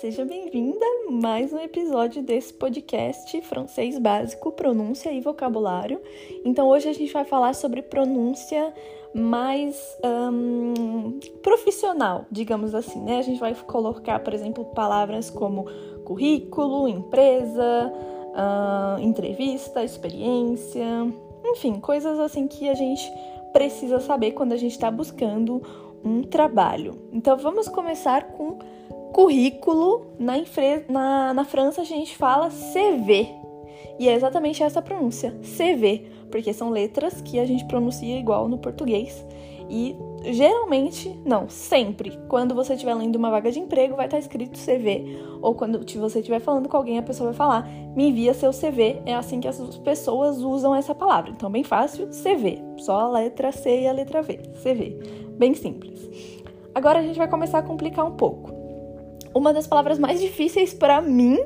seja bem-vinda a mais um episódio desse podcast francês básico, pronúncia e vocabulário. Então, hoje a gente vai falar sobre pronúncia mais um, profissional, digamos assim, né? A gente vai colocar, por exemplo, palavras como currículo, empresa, uh, entrevista, experiência, enfim, coisas assim que a gente precisa saber quando a gente está buscando um trabalho. Então vamos começar com currículo. Na, na, na França a gente fala CV. E é exatamente essa pronúncia, CV, porque são letras que a gente pronuncia igual no português. E geralmente, não, sempre, quando você estiver lendo uma vaga de emprego, vai estar escrito CV. Ou quando você estiver falando com alguém, a pessoa vai falar: me envia seu CV. É assim que as pessoas usam essa palavra. Então, bem fácil, CV. Só a letra C e a letra V. CV. Bem simples. Agora a gente vai começar a complicar um pouco. Uma das palavras mais difíceis para mim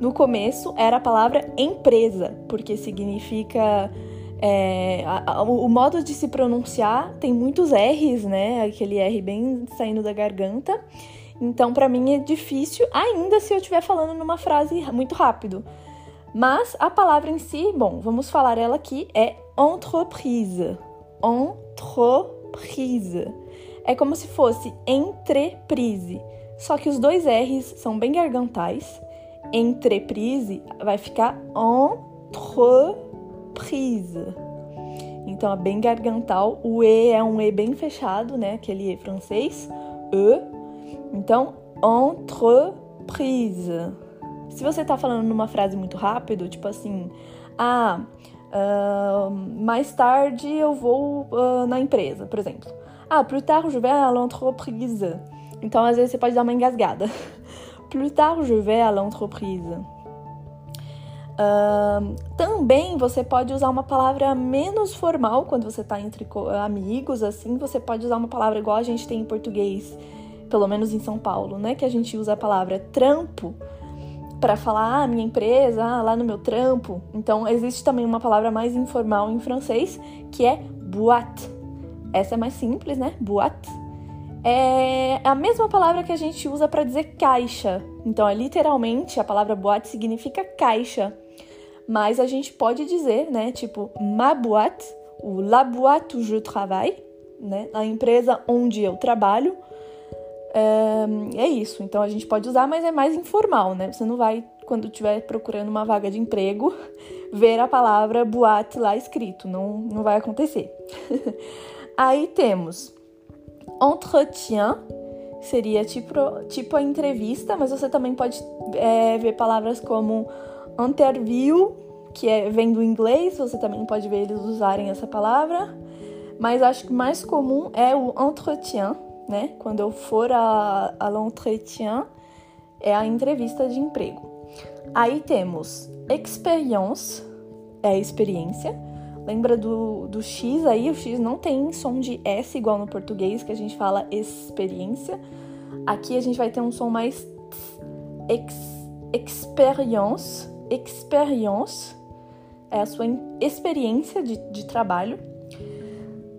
no começo era a palavra empresa, porque significa é, a, a, o modo de se pronunciar tem muitos R's, né? Aquele R bem saindo da garganta. Então, para mim é difícil, ainda se eu estiver falando numa frase muito rápido. Mas a palavra em si, bom, vamos falar ela aqui, é entreprise. Entreprise. É como se fosse entreprise. Só que os dois R's são bem gargantais. Entreprise vai ficar entre prise. Então é bem gargantal. O E é um E bem fechado, né? Aquele E francês. E. Então, entreprise. Se você tá falando numa frase muito rápido, tipo assim, ah, uh, mais tarde eu vou uh, na empresa, por exemplo. Ah, plus tard je vais à l'entreprise. Então, às vezes você pode dar uma engasgada. plus tard je vais à l'entreprise. Uh, também você pode usar uma palavra menos formal quando você está entre amigos, assim. Você pode usar uma palavra igual a gente tem em português, pelo menos em São Paulo, né? Que a gente usa a palavra trampo para falar ah, minha empresa, ah, lá no meu trampo. Então existe também uma palavra mais informal em francês que é boîte. Essa é mais simples, né? Boîte. É a mesma palavra que a gente usa para dizer caixa. Então, é literalmente a palavra boîte significa caixa mas a gente pode dizer, né, tipo, ma boîte, ou la boîte où je travaille, né, a empresa onde eu trabalho. É, é isso, então a gente pode usar, mas é mais informal, né? Você não vai, quando estiver procurando uma vaga de emprego, ver a palavra boate lá escrito, não, não vai acontecer. Aí temos entretien, seria tipo, tipo a entrevista, mas você também pode é, ver palavras como interview, que é, vem do inglês, você também pode ver eles usarem essa palavra, mas acho que mais comum é o entretien, né? Quando eu for a, a l'entretien, é a entrevista de emprego. Aí temos experience, é experiência. Lembra do, do X aí? O X não tem som de S igual no português, que a gente fala experiência. Aqui a gente vai ter um som mais ex, experience experience, é a sua experiência de, de trabalho.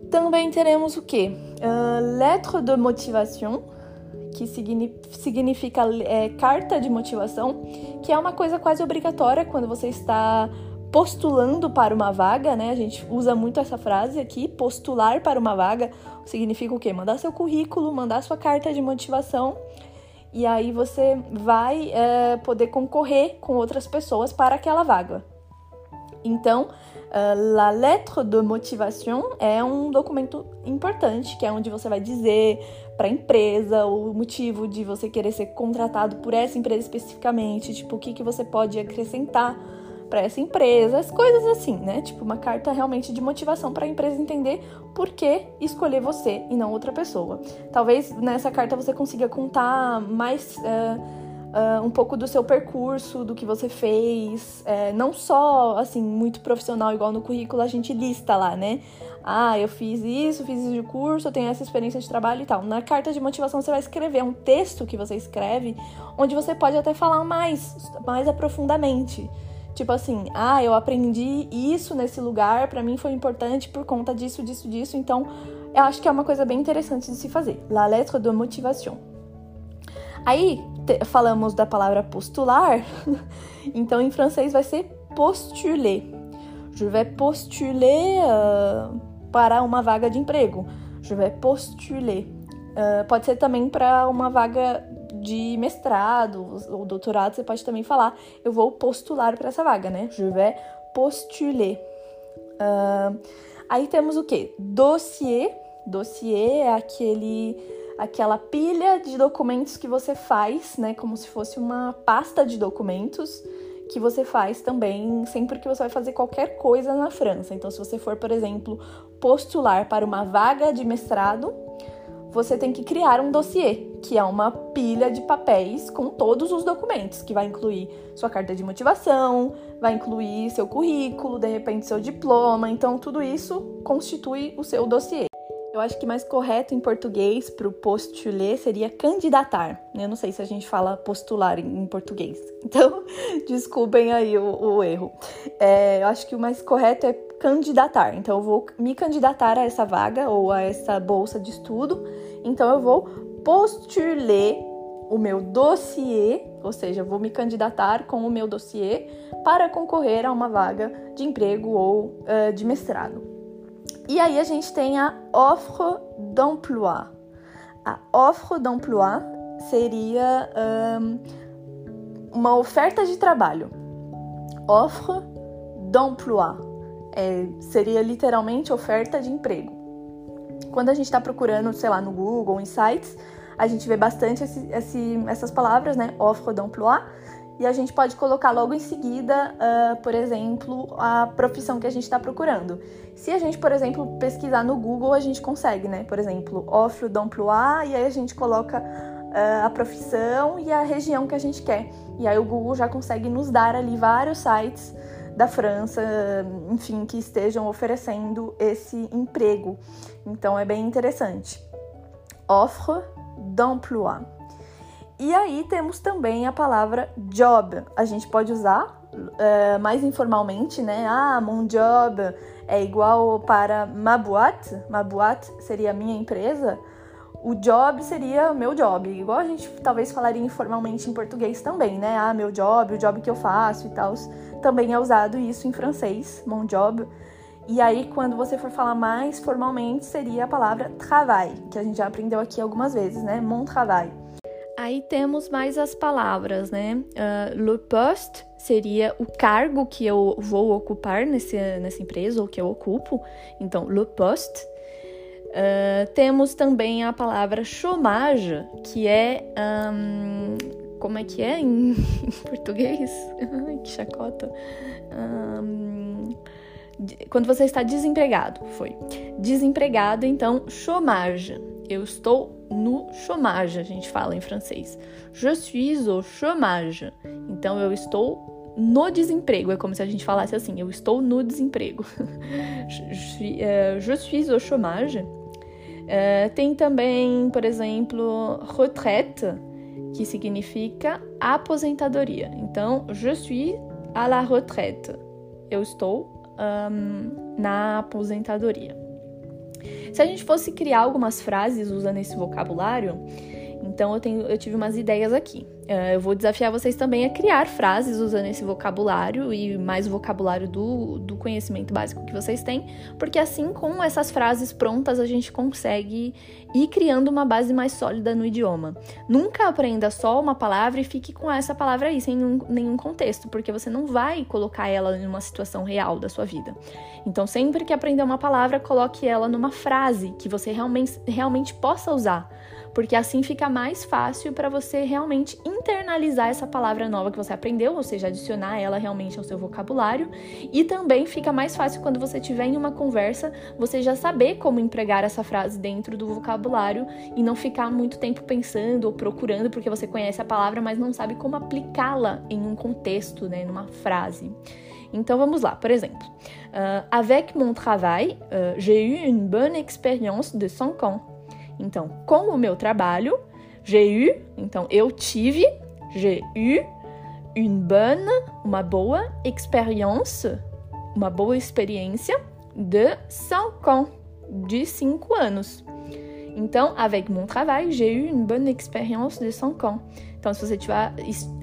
Também teremos o que? Uh, lettre de motivation, que significa é, carta de motivação, que é uma coisa quase obrigatória quando você está postulando para uma vaga, né? A gente usa muito essa frase aqui, postular para uma vaga, significa o quê? Mandar seu currículo, mandar sua carta de motivação e aí você vai é, poder concorrer com outras pessoas para aquela vaga. Então, uh, la lettre de motivation é um documento importante, que é onde você vai dizer para a empresa o motivo de você querer ser contratado por essa empresa especificamente, tipo, o que, que você pode acrescentar para essa empresa, as coisas assim, né? Tipo, uma carta realmente de motivação para a empresa entender por que escolher você e não outra pessoa. Talvez nessa carta você consiga contar mais. Uh, Uh, um pouco do seu percurso, do que você fez, é, não só assim muito profissional igual no currículo a gente lista lá, né? Ah, eu fiz isso, fiz isso de curso, eu tenho essa experiência de trabalho e tal. Na carta de motivação você vai escrever um texto que você escreve, onde você pode até falar mais, mais aprofundadamente. Tipo assim, ah, eu aprendi isso nesse lugar, para mim foi importante por conta disso, disso, disso. Então, eu acho que é uma coisa bem interessante de se fazer. La lettre de motivation. Aí, falamos da palavra postular, então em francês vai ser postuler. Je vais postuler uh, para uma vaga de emprego. Je vais postuler. Uh, pode ser também para uma vaga de mestrado ou doutorado, você pode também falar, eu vou postular para essa vaga, né? Je vais postuler. Uh, aí temos o que? Dossier. Dossier é aquele, aquela pilha de documentos que você faz, né? Como se fosse uma pasta de documentos que você faz também sempre que você vai fazer qualquer coisa na França. Então, se você for, por exemplo, postular para uma vaga de mestrado, você tem que criar um dossiê, que é uma pilha de papéis com todos os documentos, que vai incluir sua carta de motivação, vai incluir seu currículo, de repente seu diploma. Então, tudo isso constitui o seu dossiê. Eu acho que mais correto em português para o postuler seria candidatar. Eu não sei se a gente fala postular em, português. Então, desculpem aí o, o erro. É, eu acho que o mais correto é candidatar. Então, eu vou me candidatar a essa vaga ou a essa bolsa de estudo. Então, eu vou postuler o meu dossiê, ou seja, vou me candidatar com o meu dossiê para concorrer a uma vaga de emprego ou uh, de mestrado. E aí a gente tem a offre d'emploi. A offre d'emploi seria um, uma oferta de trabalho. Offre d'emploi é, seria literalmente oferta de emprego. Quando a gente está procurando, sei lá, no Google, em sites, a gente vê bastante esse, esse, essas palavras, né? Offre d'emploi e a gente pode colocar logo em seguida, uh, por exemplo, a profissão que a gente está procurando. Se a gente, por exemplo, pesquisar no Google, a gente consegue, né? Por exemplo, offre d'emploi, e aí a gente coloca uh, a profissão e a região que a gente quer. E aí o Google já consegue nos dar ali vários sites da França, enfim, que estejam oferecendo esse emprego. Então é bem interessante. Offre d'emploi. E aí temos também a palavra job. A gente pode usar uh, mais informalmente, né? Ah, mon job é igual para ma boîte. Ma boîte seria minha empresa. O job seria meu job, igual a gente talvez falaria informalmente em português também, né? Ah, meu job, o job que eu faço e tal. Também é usado isso em francês, mon job. E aí, quando você for falar mais formalmente, seria a palavra travail, que a gente já aprendeu aqui algumas vezes, né? Mon travail. Aí temos mais as palavras, né? Uh, le poste seria o cargo que eu vou ocupar nesse, nessa empresa ou que eu ocupo. Então, le poste. Uh, temos também a palavra chômage, que é. Um, como é que é em, português? Ai, que chacota. Um, quando você está desempregado, foi. Desempregado, então, chômage. Eu estou no chômage, a gente fala em francês. Je suis au chômage. Então eu estou no desemprego. É como se a gente falasse assim: eu estou no desemprego. je suis au chômage. Uh, tem também, por exemplo, retraite, que significa aposentadoria. Então, je suis à la retraite. Eu estou um, na aposentadoria. Se a gente fosse criar algumas frases usando esse vocabulário, então eu, tenho, eu tive umas ideias aqui. Uh, eu vou desafiar vocês também a criar frases usando esse vocabulário e mais o vocabulário do, do conhecimento básico que vocês têm, porque assim, com essas frases prontas, a gente consegue ir criando uma base mais sólida no idioma. Nunca aprenda só uma palavra e fique com essa palavra aí, sem nenhum, nenhum contexto, porque você não vai colocar ela em uma situação real da sua vida. Então, sempre que aprender uma palavra, coloque ela numa frase que você realmente, realmente possa usar porque assim fica mais fácil para você realmente internalizar essa palavra nova que você aprendeu, ou seja, adicionar ela realmente ao seu vocabulário, e também fica mais fácil quando você tiver em uma conversa, você já saber como empregar essa frase dentro do vocabulário e não ficar muito tempo pensando ou procurando porque você conhece a palavra, mas não sabe como aplicá-la em um contexto, né, numa frase. Então vamos lá, por exemplo, uh, avec mon travail, uh, j'ai eu une bonne expérience de 5 ans. Então, com o meu trabalho, j'ai eu, então eu tive, j'ai eu une bonne, uma boa expérience, uma boa experiência de 5 ans, de 5 anos. Então, avec mon travail, j'ai eu une bonne expérience de 5 ans. Então, se você tiver,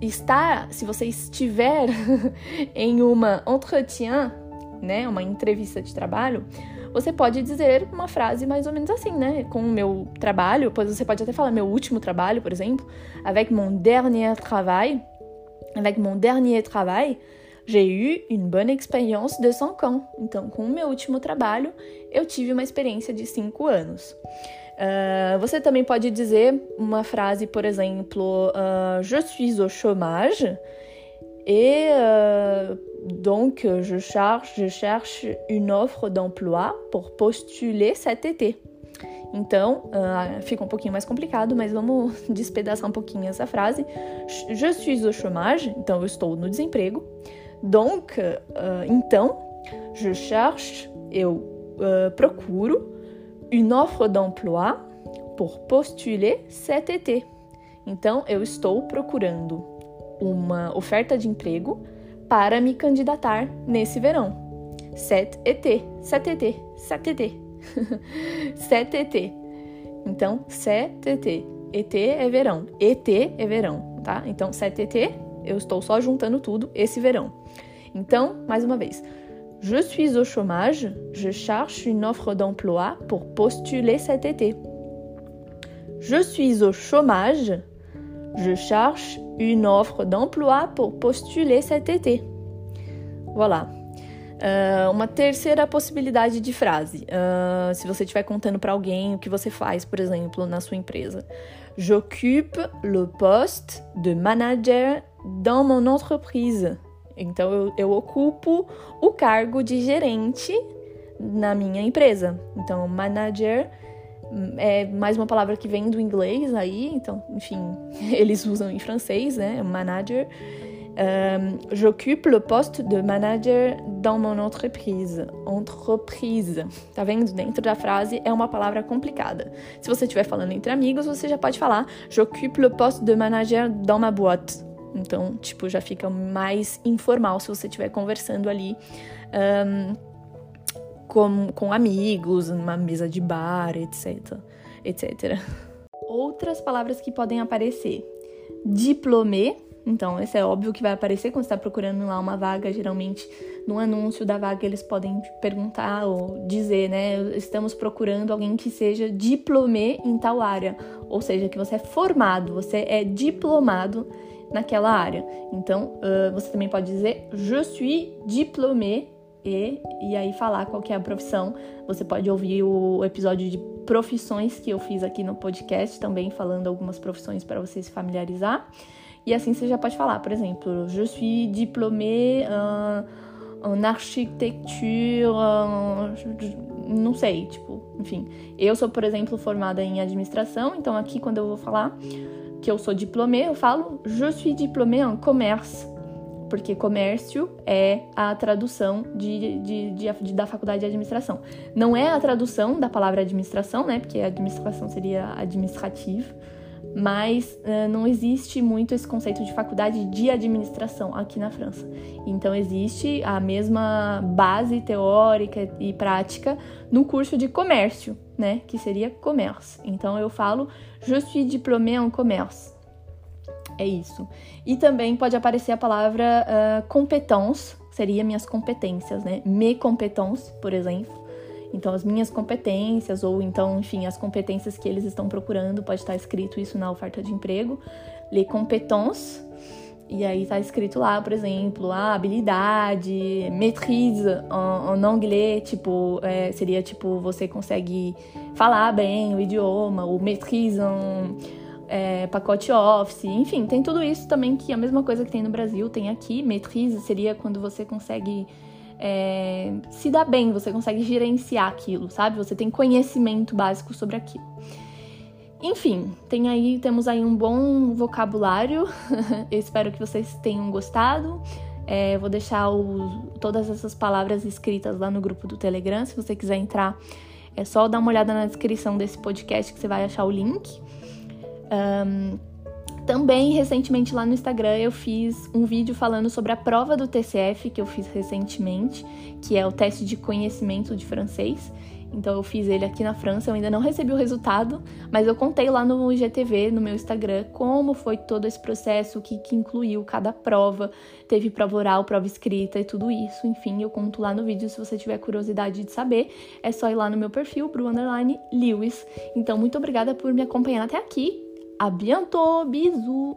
está, se você estiver em uma entretien, né, uma entrevista de trabalho, você pode dizer uma frase mais ou menos assim, né? Com o meu trabalho, pois você pode até falar meu último trabalho, por exemplo, avec mon dernier travail, avec mon dernier travail, j'ai eu une bonne expérience de 5 ans. Então, com o meu último trabalho, eu tive uma experiência de 5 anos. Uh, você também pode dizer uma frase, por exemplo, uh, je suis au chômage et uh, donc je cherche, je cherche une offre d'emploi pour postuler cet été. Então, fica um pouquinho mais complicado, mas vamos despedaçar um pouquinho essa frase. Je suis au chômage, então eu estou no desemprego. Donc, então, je cherche, eu procuro une offre d'emploi pour postuler cet été. Então, eu estou procurando uma oferta de emprego para me candidatar nesse verão. Cet été, cet été, cet été. cet été. Então, cet été. ET é verão. ET é verão, tá? Então, cet été, eu estou só juntando tudo esse verão. Então, mais uma vez. Je suis au chômage, je cherche une offre d'emploi pour postuler cet été. Je suis au chômage, je cherche une offre d'emploi pour postuler cet été. Voilà. Uh, uma terceira possibilidade de frase. Uh, se você estiver contando para alguém o que você faz, por exemplo, na sua empresa. J'occupe le poste de manager dans mon entreprise. Então eu, eu ocupo o cargo de gerente na minha empresa. Então, manager é mais uma palavra que vem do inglês aí, então, enfim, eles usam em francês, né? Manager. Um, J'occupe le poste de manager dans mon entreprise. Entreprise. Tá vendo? Dentro da frase é uma palavra complicada. Se você estiver falando entre amigos, você já pode falar J'occupe le poste de manager dans ma boîte. Então, tipo, já fica mais informal se você estiver conversando ali um, com, com amigos, numa mesa de bar, etc. etc. Outras palavras que podem aparecer. Diplômé. Então, esse é óbvio que vai aparecer quando está procurando lá uma vaga. Geralmente, no anúncio da vaga, eles podem perguntar ou dizer, né? Estamos procurando alguém que seja diplômé em tal área. Ou seja, que você é formado, você é diplomado naquela área. Então, uh, você também pode dizer je suis diplômé e, e aí falar qual é a profissão. Você pode ouvir o episódio de profissões que eu fiz aqui no podcast, também falando algumas profissões para você se familiarizar. E assim você já pode falar, por exemplo, je suis diplômé en, en architecture, en, não sei, tipo, enfim. Eu sou, por exemplo, formada em administração, então aqui quando eu vou falar que eu sou diplômé, eu falo je suis diplômé en commerce, porque comércio é a tradução de, de, de, de, da faculdade de administração. Não é a tradução da palavra administração, né? Porque administração seria administrativo, mas uh, não existe muito esse conceito de faculdade de administração aqui na França. Então existe a mesma base teórica e prática no curso de comércio, né, que seria commerce. Então eu falo je suis diplômé en commerce. É isso. E também pode aparecer a palavra uh, compétence, seria minhas competências, né? Mes compétences, por exemplo. Então, as minhas competências, ou então, enfim, as competências que eles estão procurando, pode estar escrito isso na oferta de emprego. Les compétences. E aí tá escrito lá, por exemplo, a habilidade, maîtrise en, en anglais, tipo, é, seria tipo, você consegue falar bem o idioma, ou maîtrise en é, pacote Office, enfim, tem tudo isso também que é a mesma coisa que tem no Brasil, tem aqui. Maîtrise seria quando você consegue é, se dar bem, você consegue gerenciar aquilo, sabe? Você tem conhecimento básico sobre aquilo. Enfim, tem aí, temos aí um bom vocabulário. Eu espero que vocês tenham gostado. É, vou deixar o, todas essas palavras escritas lá no grupo do Telegram. Se você quiser entrar, é só dar uma olhada na descrição desse podcast que você vai achar o link. Um, também, recentemente, lá no Instagram, eu fiz um vídeo falando sobre a prova do TCF que eu fiz recentemente, que é o teste de conhecimento de francês. Então eu fiz ele aqui na França, eu ainda não recebi o resultado, mas eu contei lá no IGTV, no meu Instagram, como foi todo esse processo, o que, que incluiu cada prova. Teve prova oral, prova escrita e tudo isso. Enfim, eu conto lá no vídeo se você tiver curiosidade de saber. É só ir lá no meu perfil, Bru Underline Lewis. Então, muito obrigada por me acompanhar até aqui. A bientôt, bisous!